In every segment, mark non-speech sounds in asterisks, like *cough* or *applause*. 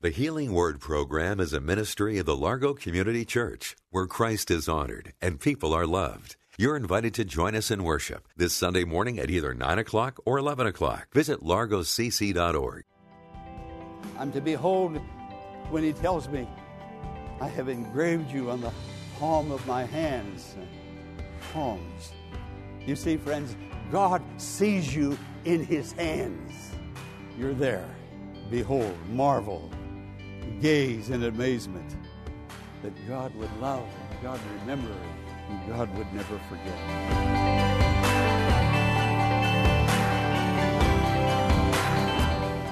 The Healing Word program is a ministry of the Largo Community Church where Christ is honored and people are loved. You're invited to join us in worship this Sunday morning at either 9 o'clock or 11 o'clock. Visit largocc.org. I'm to behold when he tells me, I have engraved you on the palm of my hands. Palms. You see, friends, God sees you in his hands. You're there. Behold, marvel, gaze in amazement that God would love and God remember and God would never forget.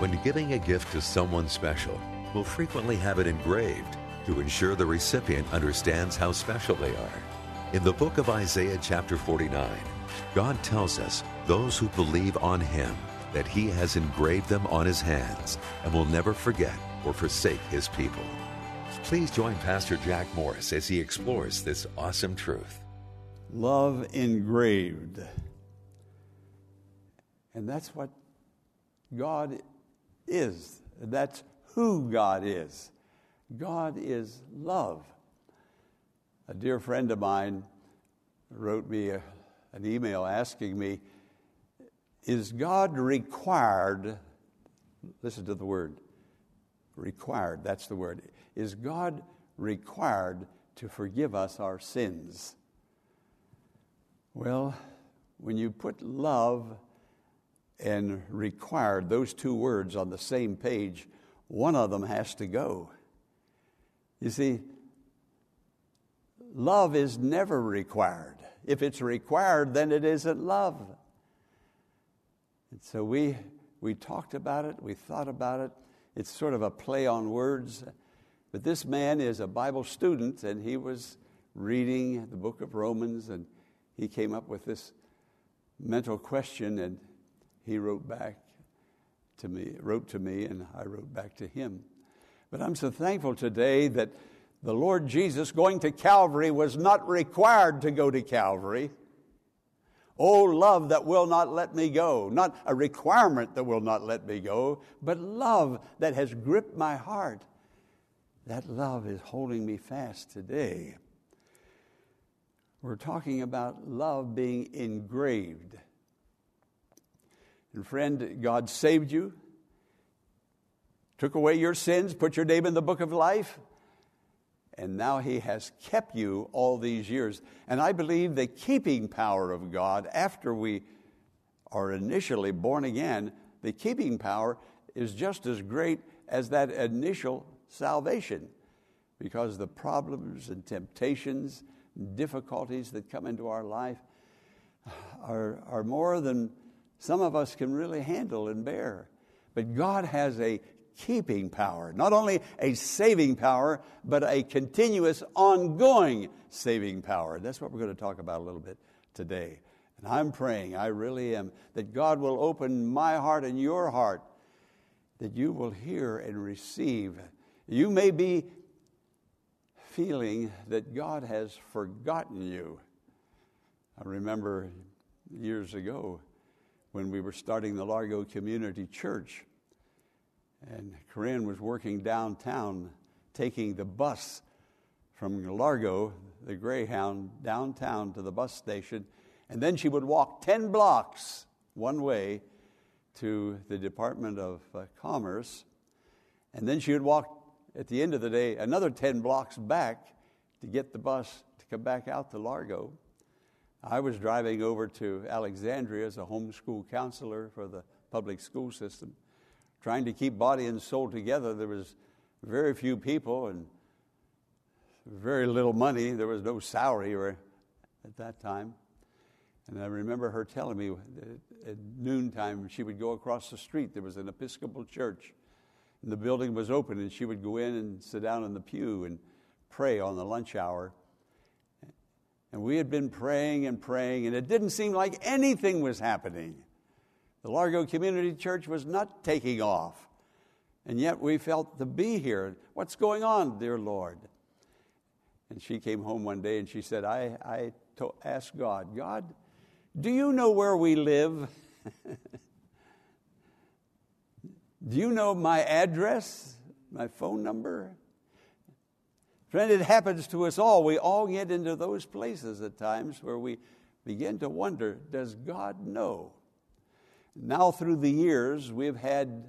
When giving a gift to someone special, we'll frequently have it engraved to ensure the recipient understands how special they are. In the book of Isaiah, chapter 49, God tells us those who believe on Him that He has engraved them on His hands and will never forget or forsake His people. Please join Pastor Jack Morris as he explores this awesome truth. Love engraved. And that's what God is. That's who God is. God is love. A dear friend of mine wrote me a, an email asking me, Is God required? Listen to the word required, that's the word. Is God required to forgive us our sins? Well, when you put love and required, those two words on the same page, one of them has to go. You see, love is never required. If it's required, then it isn't love. And so we, we talked about it, we thought about it. It's sort of a play on words. But this man is a Bible student, and he was reading the book of Romans, and he came up with this mental question, and he wrote back to me, wrote to me, and I wrote back to him. But I'm so thankful today that the Lord Jesus going to Calvary was not required to go to Calvary. Oh, love that will not let me go. Not a requirement that will not let me go, but love that has gripped my heart. That love is holding me fast today. We're talking about love being engraved. And friend, God saved you, took away your sins, put your name in the book of life, and now He has kept you all these years. And I believe the keeping power of God after we are initially born again, the keeping power is just as great as that initial salvation because the problems and temptations and difficulties that come into our life are, are more than some of us can really handle and bear. But God has a keeping power, not only a saving power, but a continuous, ongoing saving power. That's what we're going to talk about a little bit today. And I'm praying, I really am, that God will open my heart and your heart, that you will hear and receive. You may be feeling that God has forgotten you. I remember years ago when we were starting the Largo Community Church and Corinne was working downtown, taking the bus from Largo, the Greyhound, downtown to the bus station. And then she would walk 10 blocks one way to the Department of uh, Commerce. And then she would walk at the end of the day another 10 blocks back to get the bus to come back out to Largo. I was driving over to Alexandria as a homeschool counselor for the public school system trying to keep body and soul together. There was very few people and very little money. There was no salary or, at that time. And I remember her telling me at noontime she would go across the street. There was an Episcopal church And the building was open, and she would go in and sit down in the pew and pray on the lunch hour. And we had been praying and praying, and it didn't seem like anything was happening. The Largo Community Church was not taking off. And yet we felt to be here. What's going on, dear Lord? And she came home one day and she said, I, I to- asked God, God, do you know where we live? *laughs* do you know my address, my phone number? Friend, it happens to us all. We all get into those places at times where we begin to wonder does God know? Now, through the years, we've had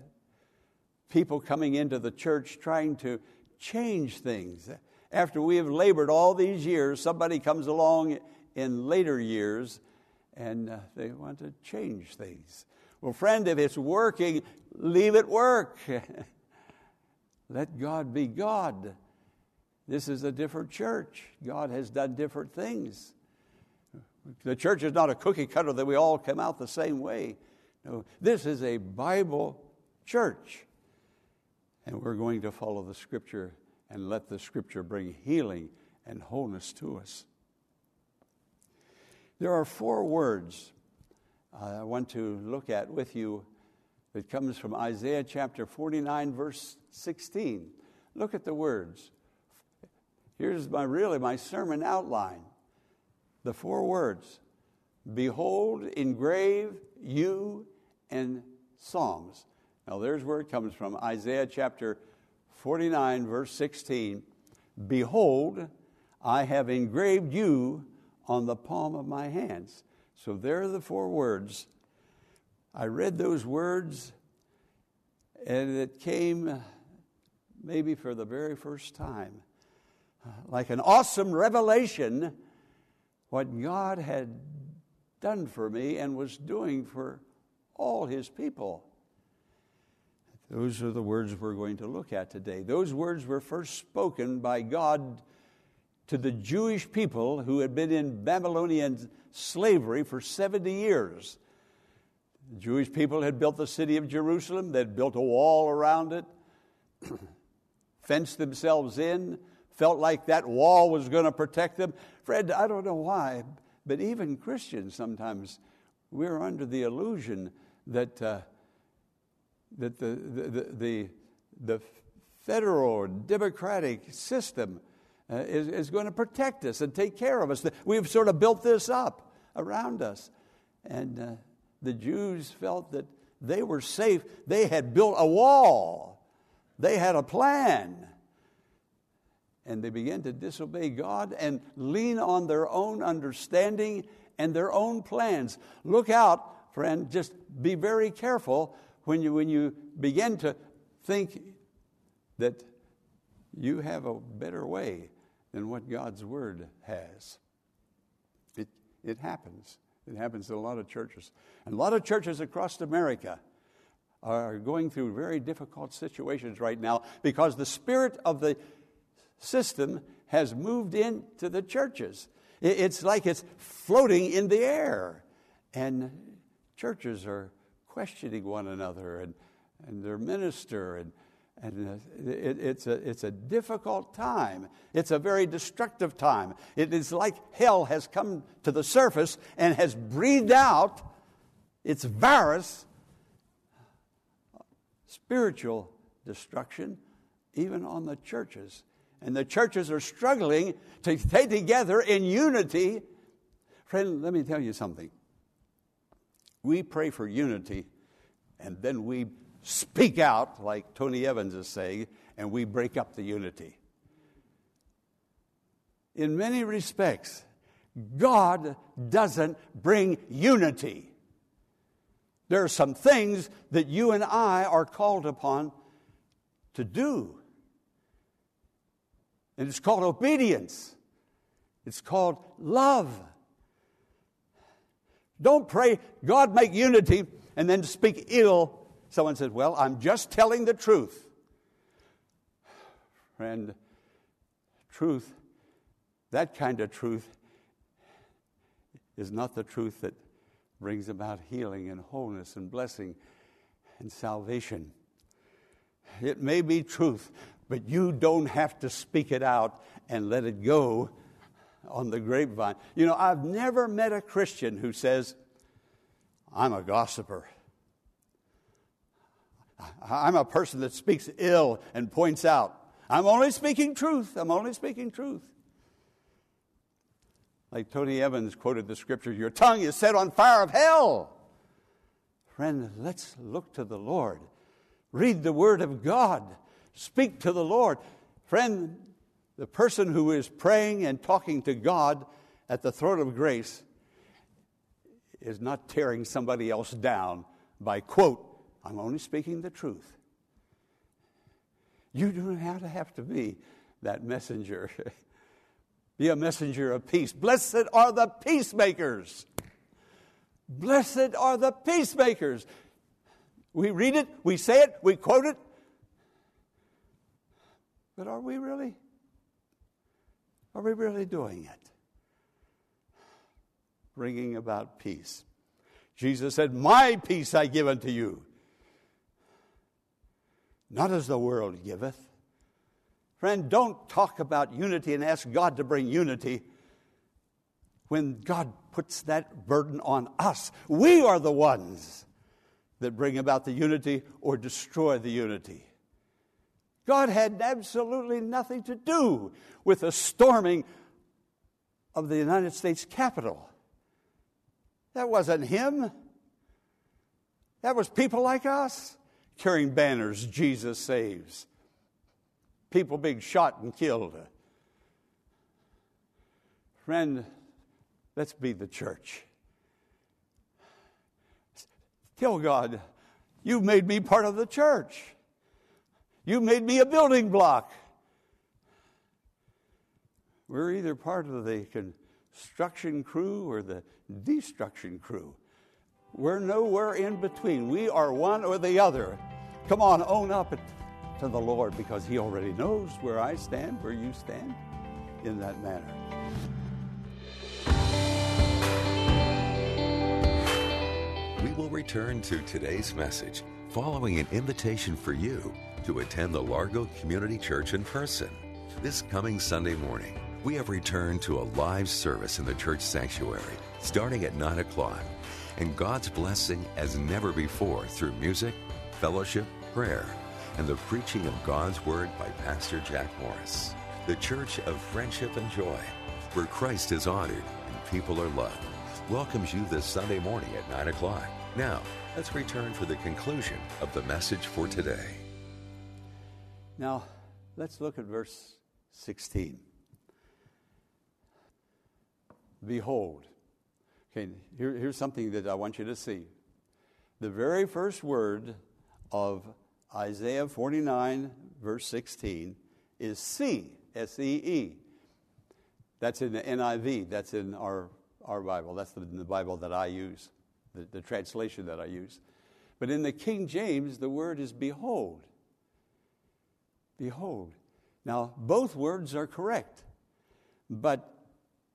people coming into the church trying to change things. After we have labored all these years, somebody comes along in later years and uh, they want to change things. Well, friend, if it's working, leave it work. *laughs* Let God be God. This is a different church. God has done different things. The church is not a cookie cutter that we all come out the same way. No, this is a Bible church. And we're going to follow the scripture and let the scripture bring healing and wholeness to us. There are four words uh, I want to look at with you that comes from Isaiah chapter 49 verse 16. Look at the words. Here's my really my sermon outline. The four words. Behold, engrave you and Psalms. Now, there's where it comes from Isaiah chapter 49, verse 16. Behold, I have engraved you on the palm of my hands. So there are the four words. I read those words, and it came maybe for the very first time like an awesome revelation what God had done for me and was doing for all his people. Those are the words we're going to look at today. Those words were first spoken by God to the Jewish people who had been in Babylonian slavery for 70 years. The Jewish people had built the city of Jerusalem, they'd built a wall around it, *clears throat* fenced themselves in, felt like that wall was going to protect them. Friend, I don't know why, but even Christians sometimes we're under the illusion that, uh, that the, the, the, the, federal democratic system uh, is, is going to protect us and take care of us. We've sort of built this up around us. And uh, the Jews felt that they were safe. They had built a wall, they had a plan. And they began to disobey God and lean on their own understanding and their own plans. Look out, friend, just be very careful when you, when you begin to think that you have a better way than what God's Word has. It, it happens. It happens in a lot of churches. And a lot of churches across America are going through very difficult situations right now because the spirit of the system has moved into the churches. It's like it's floating in the air. And churches are questioning one another and, and their minister. And, and it, it's, a, it's a difficult time. It's a very destructive time. It is like hell has come to the surface and has breathed out its virus, spiritual destruction, even on the churches. And the churches are struggling to stay together in unity. Friend, let me tell you something. We pray for unity, and then we speak out, like Tony Evans is saying, and we break up the unity. In many respects, God doesn't bring unity. There are some things that you and I are called upon to do. And it's called obedience. It's called love. Don't pray, God make unity, and then speak ill. Someone says, Well, I'm just telling the truth. Friend, truth, that kind of truth, is not the truth that brings about healing and wholeness and blessing and salvation. It may be truth, but you don't have to speak it out and let it go on the grapevine. You know, I've never met a Christian who says, I'm a gossiper. I'm a person that speaks ill and points out. I'm only speaking truth. I'm only speaking truth. Like Tony Evans quoted the scripture, Your tongue is set on fire of hell. Friend, let's look to the Lord. Read the Word of God. Speak to the Lord. Friend, the person who is praying and talking to God at the throne of grace is not tearing somebody else down by, quote, I'm only speaking the truth. You do not have to be that messenger. *laughs* be a messenger of peace. Blessed are the peacemakers. Blessed are the peacemakers. We read it, we say it, we quote it. But are we really? Are we really doing it? Bringing about peace. Jesus said, My peace I give unto you, not as the world giveth. Friend, don't talk about unity and ask God to bring unity when God puts that burden on us. We are the ones that bring about the unity or destroy the unity. God had absolutely nothing to do with the storming of the United States Capitol. That wasn't Him. That was people like us carrying banners, Jesus saves. People being shot and killed. Friend, let's be the church. Tell God, you've made me part of the church. You made me a building block. We're either part of the construction crew or the destruction crew. We're nowhere in between. We are one or the other. Come on, own up to the Lord because He already knows where I stand, where you stand in that manner. We will return to today's message following an invitation for you to attend the Largo Community Church in person. This coming Sunday morning, we have returned to a live service in the church sanctuary starting at 9 o'clock and God's blessing as never before through music, fellowship, prayer, and the preaching of God's Word by Pastor Jack Morris. The Church of Friendship and Joy, where Christ is honored and people are loved, welcomes you this Sunday morning at 9 o'clock. Now, let's return for the conclusion of the message for today. Now, let's look at verse 16. Behold, Okay, here, here's something that I want you to see. The very first word of Isaiah 49, verse 16, is see, S E E. That's in the NIV, that's in our, our Bible, that's the, the Bible that I use, the, the translation that I use. But in the King James, the word is behold. Behold. Now, both words are correct, but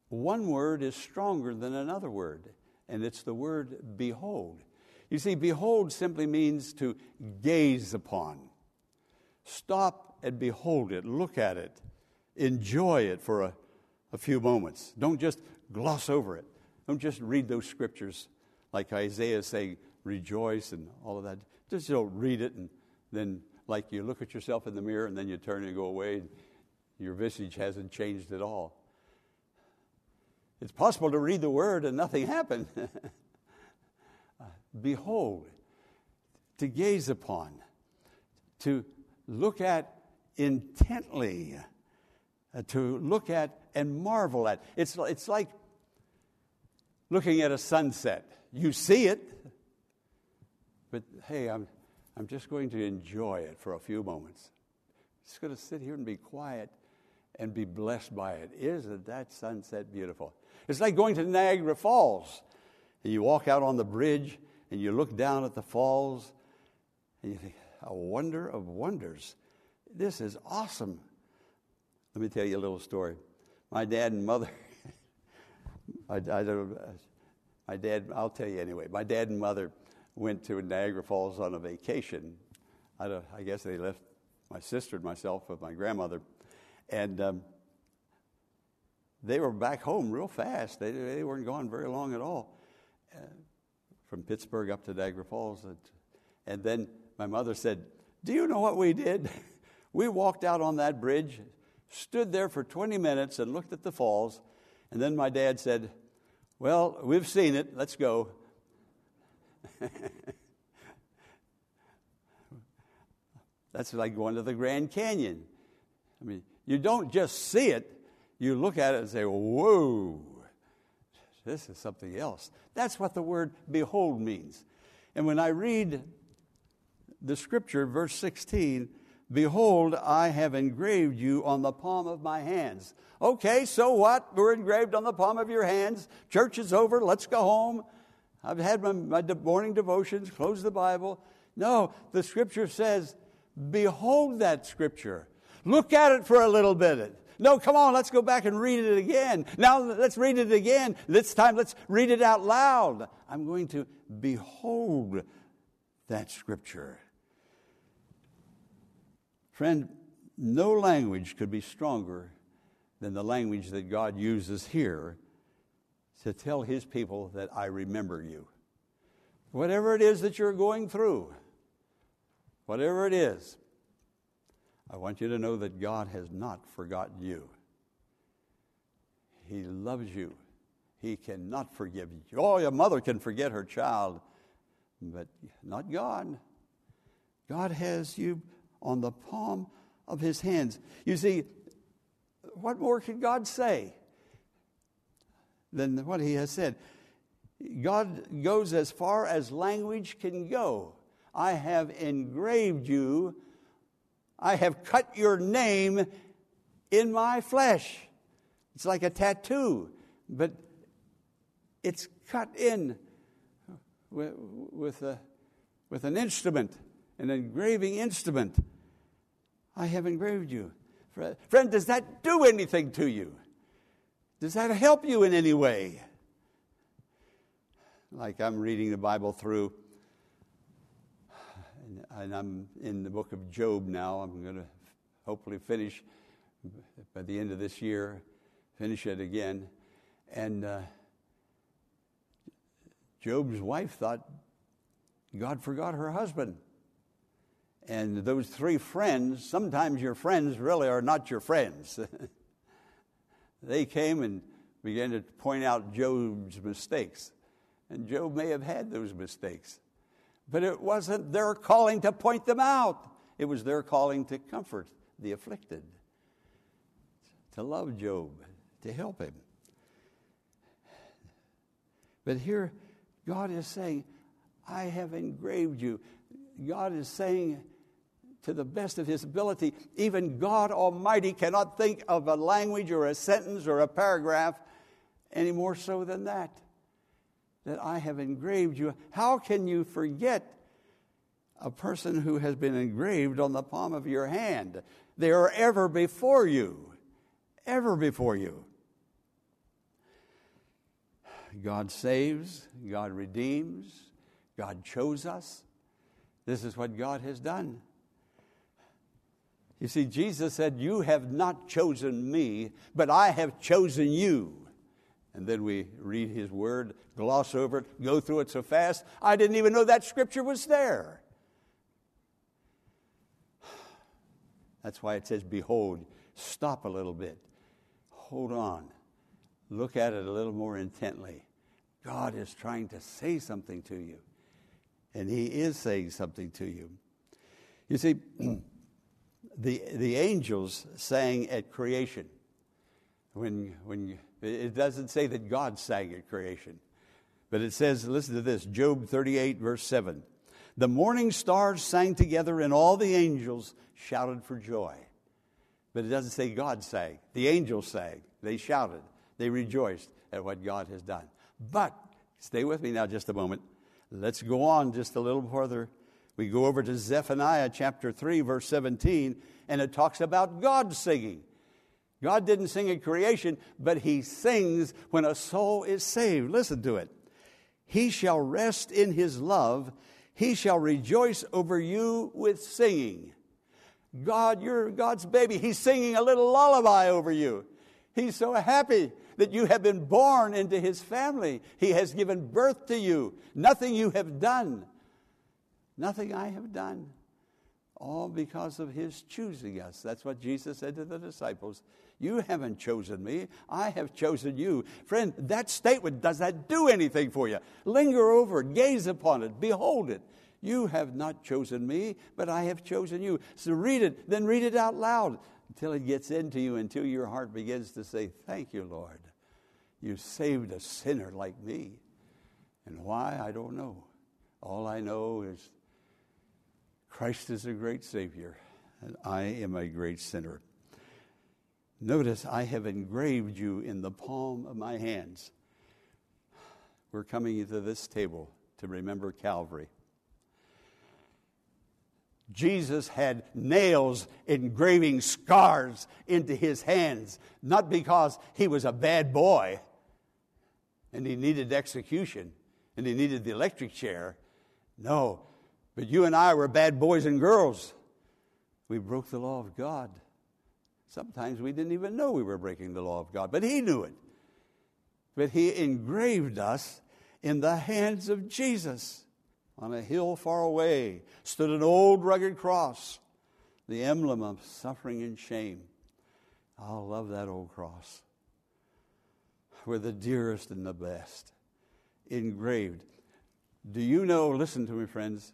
one word is stronger than another word, and it's the word behold. You see, behold simply means to gaze upon. Stop and behold it, look at it, enjoy it for a, a few moments. Don't just gloss over it. Don't just read those scriptures like Isaiah saying, rejoice and all of that. Just don't read it and then, like, you look at yourself in the mirror and then you turn and go away. And your visage hasn't changed at all. It's possible to read the word and nothing happened. *laughs* Behold, to gaze upon, to look at intently, uh, to look at and marvel at. It's, it's like looking at a sunset. You see it, but hey, I'm, I'm just going to enjoy it for a few moments. Just going to sit here and be quiet and be blessed by it. Isn't that sunset beautiful? It's like going to Niagara Falls. And you walk out on the bridge and you look down at the falls and you think, a wonder of wonders. This is awesome. Let me tell you a little story. My dad and mother, *laughs* I, I don't, my dad, I'll tell you anyway. My dad and mother went to Niagara Falls on a vacation. I, I guess they left my sister and myself with my grandmother. And um, they were back home real fast. They, they weren't gone very long at all. Uh, from Pittsburgh up to Niagara Falls. And then my mother said, Do you know what we did? *laughs* we walked out on that bridge, stood there for 20 minutes, and looked at the falls. And then my dad said, Well, we've seen it. Let's go. *laughs* That's like going to the Grand Canyon. I mean, you don't just see it, you look at it and say, Whoa, this is something else. That's what the word behold means. And when I read the scripture, verse 16, Behold, I have engraved you on the palm of my hands. Okay, so what? We're engraved on the palm of your hands. Church is over. Let's go home. I've had my, my morning devotions, close the Bible. No, the scripture says, Behold that scripture. Look at it for a little bit. No, come on, let's go back and read it again. Now let's read it again. This time let's read it out loud. I'm going to behold that scripture. Friend, no language could be stronger than the language that God uses here to tell his people that I remember you. Whatever it is that you're going through, whatever it is, I want you to know that God has not forgotten you. He loves you. He cannot forgive you. Oh, your mother can forget her child, but not God. God has you on the palm of his hands. You see, what more can God say than what he has said? God goes as far as language can go. I have engraved you I have cut your name in my flesh. It's like a tattoo, but it's cut in with, with, a, with an instrument, an engraving instrument. I have engraved you. Friend, does that do anything to you? Does that help you in any way? Like I'm reading the Bible through and I'm in the book of Job now. I'm going to hopefully finish by the end of this year, finish it again. And uh, Job's wife thought God forgot her husband. And those three friends, sometimes your friends really are not your friends. *laughs* they came and began to point out Job's mistakes. And Job may have had those mistakes. But it wasn't their calling to point them out, it was their calling to comfort the afflicted, to love Job, to help him. But here, God is saying, I have engraved you. God is saying, to the best of his ability, even God Almighty cannot think of a language or a sentence or a paragraph any more so than that that I have engraved you. How can you forget a person who has been engraved on the palm of your hand? They are ever before you, ever before you. God saves, God redeems, God chose us. This is what God has done. You see, Jesus said, You have not chosen me, but I have chosen you and then we read his word, gloss over it, go through it so fast, I didn't even know that scripture was there. That's why it says, Behold, stop a little bit, hold on, look at it a little more intently. God is trying to say something to you, and He is saying something to you. You see, *clears throat* the, the angels sang at creation. When, when it doesn't say that God sang at creation, but it says, listen to this Job 38, verse 7. The morning stars sang together, and all the angels shouted for joy. But it doesn't say God sang. The angels sang. They shouted. They rejoiced at what God has done. But, stay with me now just a moment. Let's go on just a little further. We go over to Zephaniah chapter 3, verse 17, and it talks about God singing. God didn't sing at creation, but He sings when a soul is saved. Listen to it. He shall rest in His love, He shall rejoice over you with singing. God, you're God's baby. He's singing a little lullaby over you. He's so happy that you have been born into his family. He has given birth to you. Nothing you have done, nothing I have done, all because of his choosing us. That's what Jesus said to the disciples. You haven't chosen me, I have chosen you. Friend, that statement, does that do anything for you? Linger over it, gaze upon it, behold it. You have not chosen me, but I have chosen you. So read it, then read it out loud until it gets into you, until your heart begins to say, Thank you, Lord. You saved a sinner like me. And why, I don't know. All I know is Christ is a great Savior, and I am a great sinner. Notice I have engraved you in the palm of my hands. We're coming to this table to remember Calvary. Jesus had nails engraving scars into his hands, not because he was a bad boy and he needed execution and he needed the electric chair. No, but you and I were bad boys and girls. We broke the law of God. Sometimes we didn't even know we were breaking the law of God, but he knew it. But he engraved us in the hands of Jesus. On a hill far away stood an old rugged cross, the emblem of suffering and shame. I love that old cross. We're the dearest and the best, engraved. Do you know, listen to me, friends,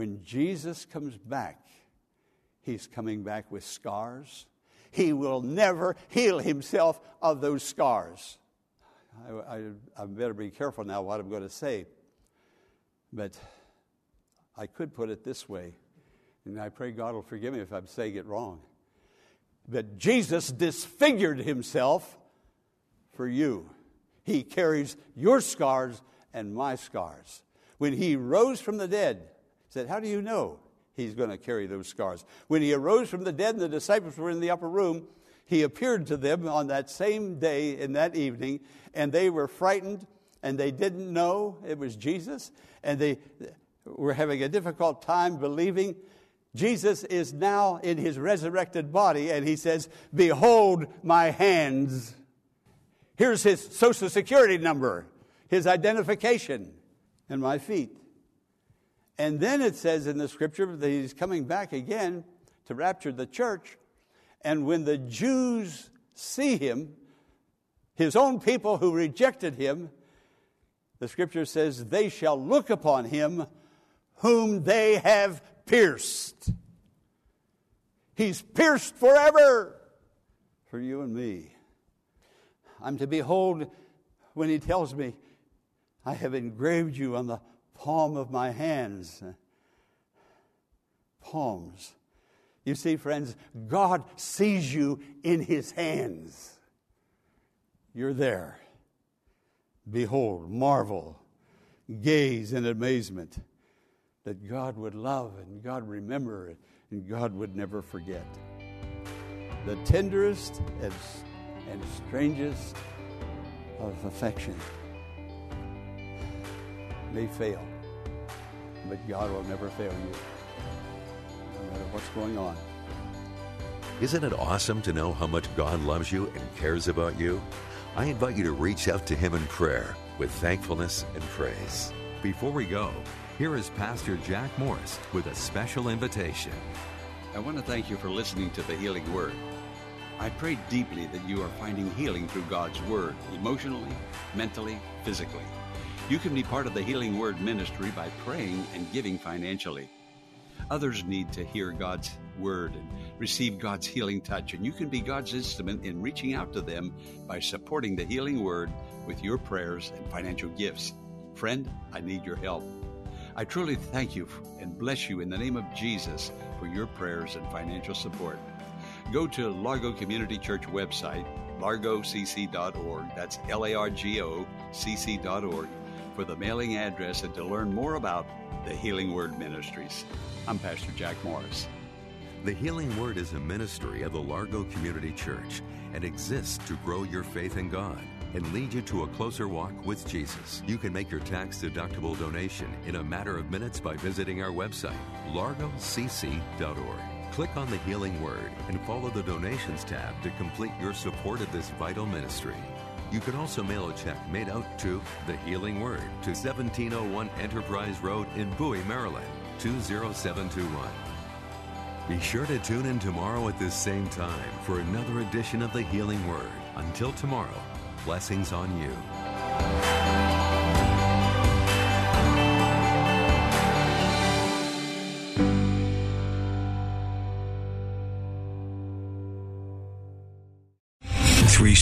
when Jesus comes back, he's coming back with scars. He will never heal himself of those scars. I, I, I better be careful now what I'm going to say. But I could put it this way, and I pray God will forgive me if I'm saying it wrong. But Jesus disfigured himself for you. He carries your scars and my scars. When he rose from the dead, said, How do you know he's going to carry those scars? When he arose from the dead and the disciples were in the upper room, he appeared to them on that same day in that evening, and they were frightened and they didn't know it was Jesus, and they were having a difficult time believing. Jesus is now in his resurrected body, and he says, Behold my hands. Here's his social security number, his identification, and my feet. And then it says in the scripture that he's coming back again to rapture the church. And when the Jews see him, his own people who rejected him, the scripture says, they shall look upon him whom they have pierced. He's pierced forever for you and me. I'm to behold when he tells me, I have engraved you on the palm of my hands. Palms. You see, friends, God sees you in his hands. You're there. Behold, marvel, gaze in amazement that God would love and God remember and God would never forget. The tenderest and, and strangest of affection may fail, but God will never fail you, no matter what's going on. Isn't it awesome to know how much God loves you and cares about you? I invite you to reach out to Him in prayer with thankfulness and praise. Before we go, here is Pastor Jack Morris with a special invitation. I want to thank you for listening to the Healing Word. I pray deeply that you are finding healing through God's Word, emotionally, mentally, physically. You can be part of the Healing Word ministry by praying and giving financially. Others need to hear God's Word and receive God's healing touch, and you can be God's instrument in reaching out to them by supporting the Healing Word with your prayers and financial gifts. Friend, I need your help. I truly thank you and bless you in the name of Jesus for your prayers and financial support. Go to Largo Community Church website, largocc.org. That's L A R G O C C.org for the mailing address and to learn more about the Healing Word Ministries. I'm Pastor Jack Morris. The Healing Word is a ministry of the Largo Community Church and exists to grow your faith in God. and lead you to a closer walk with Jesus. You can make your tax deductible donation in a matter of minutes by visiting our website, largocc.org. Click on the Healing Word and follow the Donations tab to complete your support of this vital ministry. You can also mail a check made out to The Healing Word to 1701 Enterprise Road in Bowie, Maryland, 20721. Be sure to tune in tomorrow at this same time for another edition of The Healing Word. Until tomorrow, blessings on you.